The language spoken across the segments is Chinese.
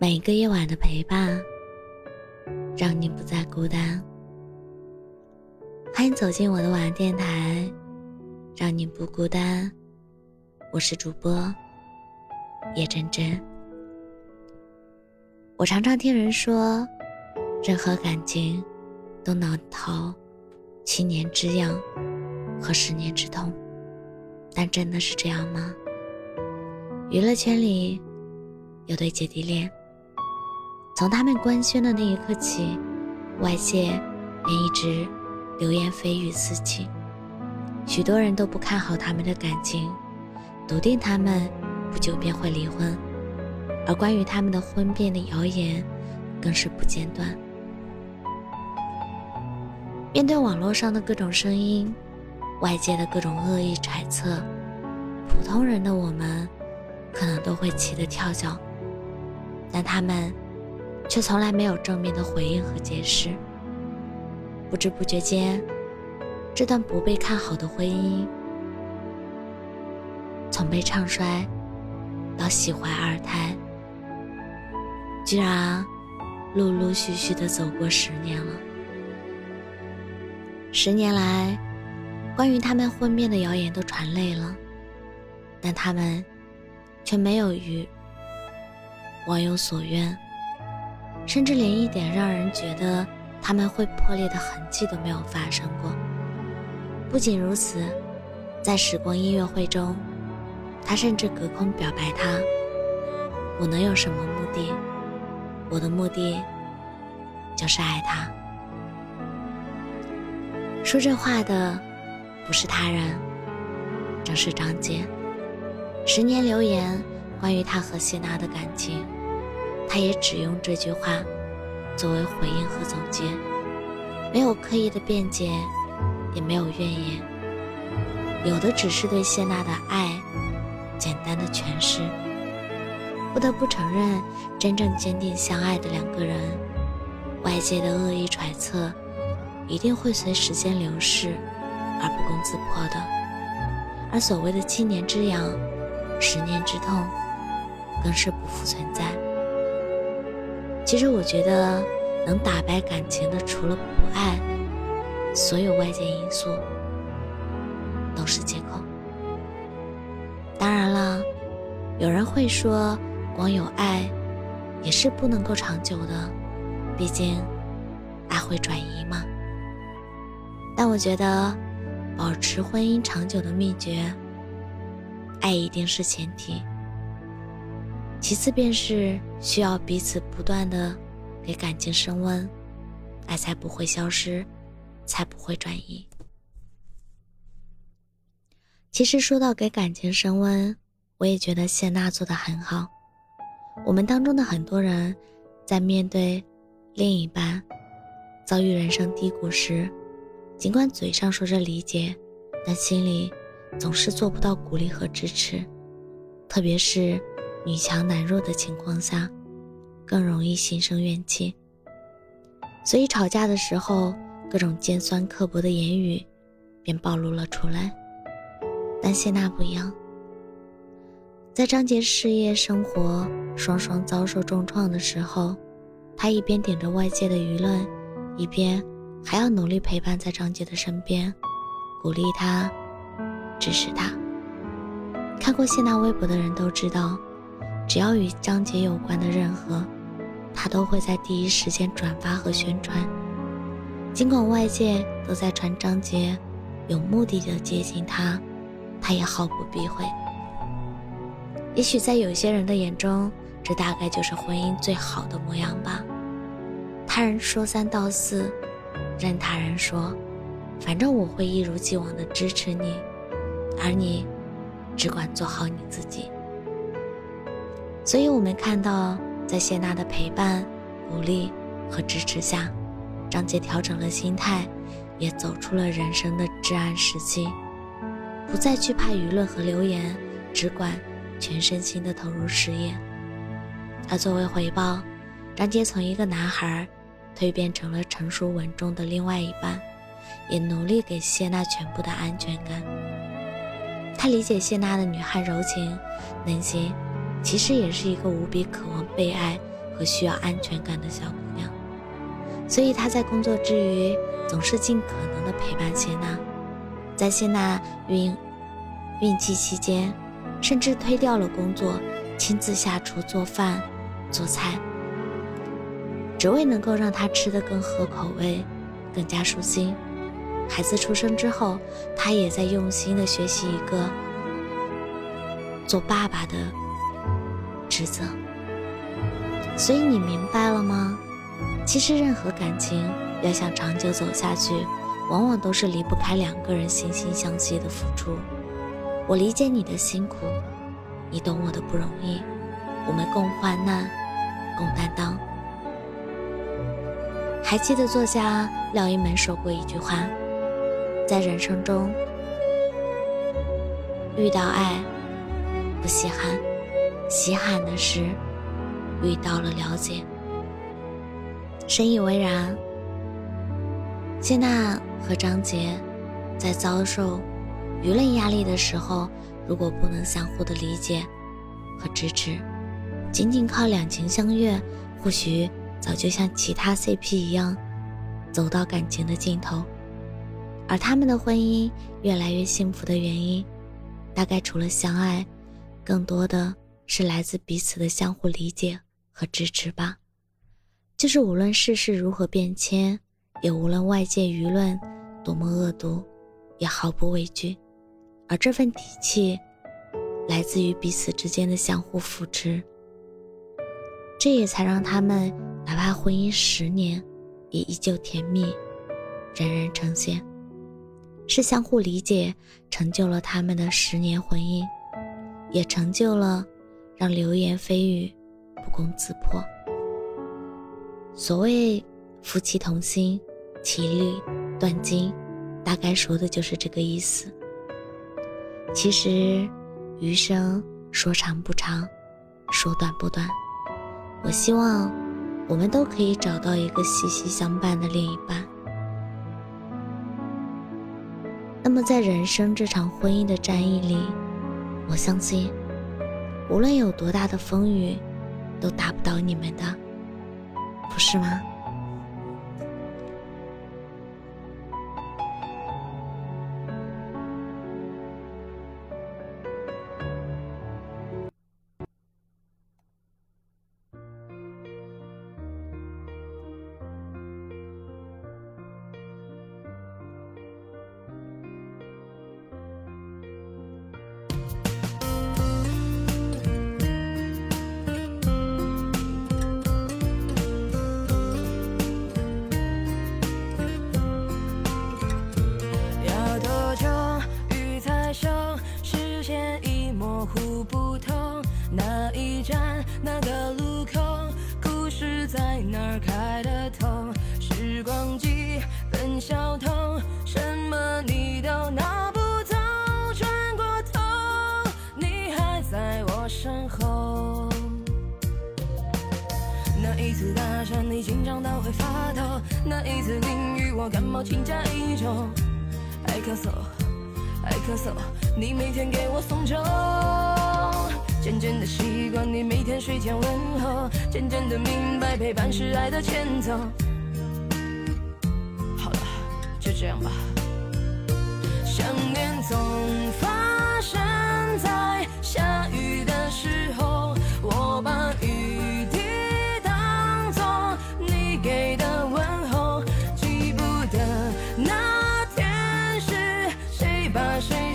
每一个夜晚的陪伴，让你不再孤单。欢迎走进我的晚安电台，让你不孤单。我是主播叶真真。我常常听人说，任何感情都难逃七年之痒和十年之痛，但真的是这样吗？娱乐圈里有对姐弟恋。从他们官宣的那一刻起，外界便一直流言蜚语四起，许多人都不看好他们的感情，笃定他们不久便会离婚，而关于他们的婚变的谣言更是不间断。面对网络上的各种声音，外界的各种恶意揣测，普通人的我们可能都会气得跳脚，但他们。却从来没有正面的回应和解释。不知不觉间，这段不被看好的婚姻，从被唱衰到喜怀二胎，居然陆陆续续的走过十年了。十年来，关于他们婚变的谣言都传累了，但他们却没有与网友所愿。甚至连一点让人觉得他们会破裂的痕迹都没有发生过。不仅如此，在时光音乐会中，他甚至隔空表白：“他，我能有什么目的？我的目的就是爱他。”说这话的不是他人，正是张杰。十年流言，关于他和谢娜的感情。他也只用这句话作为回应和总结，没有刻意的辩解，也没有怨言，有的只是对谢娜的爱简单的诠释。不得不承认，真正坚定相爱的两个人，外界的恶意揣测一定会随时间流逝而不攻自破的，而所谓的七年之痒，十年之痛，更是不复存在。其实我觉得，能打败感情的，除了不爱，所有外界因素都是借口。当然了，有人会说，光有爱也是不能够长久的，毕竟爱会转移嘛。但我觉得，保持婚姻长久的秘诀，爱一定是前提。其次便是需要彼此不断的给感情升温，爱才不会消失，才不会转移。其实说到给感情升温，我也觉得谢娜做的很好。我们当中的很多人，在面对另一半遭遇人生低谷时，尽管嘴上说着理解，但心里总是做不到鼓励和支持，特别是。女强男弱的情况下，更容易心生怨气，所以吵架的时候，各种尖酸刻薄的言语便暴露了出来。但谢娜不一样，在张杰事业生活双双遭受重创的时候，她一边顶着外界的舆论，一边还要努力陪伴在张杰的身边，鼓励他，支持他。看过谢娜微博的人都知道。只要与张杰有关的任何，他都会在第一时间转发和宣传。尽管外界都在传张杰有目的的接近他，他也毫不避讳。也许在有些人的眼中，这大概就是婚姻最好的模样吧。他人说三道四，任他人说，反正我会一如既往的支持你，而你只管做好你自己。所以，我们看到，在谢娜的陪伴、鼓励和支持下，张杰调整了心态，也走出了人生的至暗时期，不再惧怕舆论和流言，只管全身心的投入事业。而作为回报，张杰从一个男孩蜕变成了成熟稳重的另外一半，也努力给谢娜全部的安全感。他理解谢娜的女汉柔情，内心。其实也是一个无比渴望被爱和需要安全感的小姑娘，所以他在工作之余总是尽可能的陪伴谢娜。在谢娜孕孕期期间，甚至推掉了工作，亲自下厨做饭、做菜，只为能够让她吃得更合口味、更加舒心。孩子出生之后，他也在用心的学习一个做爸爸的职责。所以你明白了吗？其实任何感情要想长久走下去，往往都是离不开两个人惺惺相惜的付出。我理解你的辛苦，你懂我的不容易，我们共患难，共担当。还记得作家廖一门说过一句话：在人生中遇到爱不稀罕，稀罕的是遇到了了解。深以为然。谢娜和张杰在遭受舆论压力的时候，如果不能相互的理解和支持，仅仅靠两情相悦，或许早就像其他 CP 一样走到感情的尽头。而他们的婚姻越来越幸福的原因，大概除了相爱，更多的是来自彼此的相互理解和支持吧。就是无论世事如何变迁，也无论外界舆论多么恶毒，也毫不畏惧。而这份底气，来自于彼此之间的相互扶持。这也才让他们哪怕婚姻十年，也依旧甜蜜，人人称羡。是相互理解，成就了他们的十年婚姻，也成就了让流言蜚语不攻自破。所谓夫妻同心，其利断金，大概说的就是这个意思。其实，余生说长不长，说短不短。我希望我们都可以找到一个息息相伴的另一半。那么，在人生这场婚姻的战役里，我相信，无论有多大的风雨，都打不倒你们的。不是吗？你紧张到会发抖；那一次淋雨，我感冒请假一周。爱咳嗽，爱咳嗽，你每天给我送酒。渐渐的习惯你每天睡前问候，渐渐的明白陪伴是爱的前奏。好了，就这样吧。想念总发把谁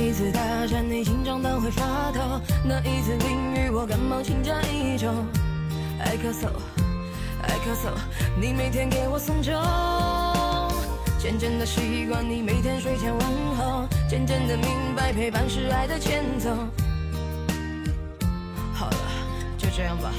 一次大战，你紧张到会发抖；那一次淋雨，我感冒请假一周。爱咳嗽。爱咳嗽，你每天给我送酒，渐渐的习惯你每天睡前问候，渐渐的明白陪伴是爱的前奏。好了，就这样吧。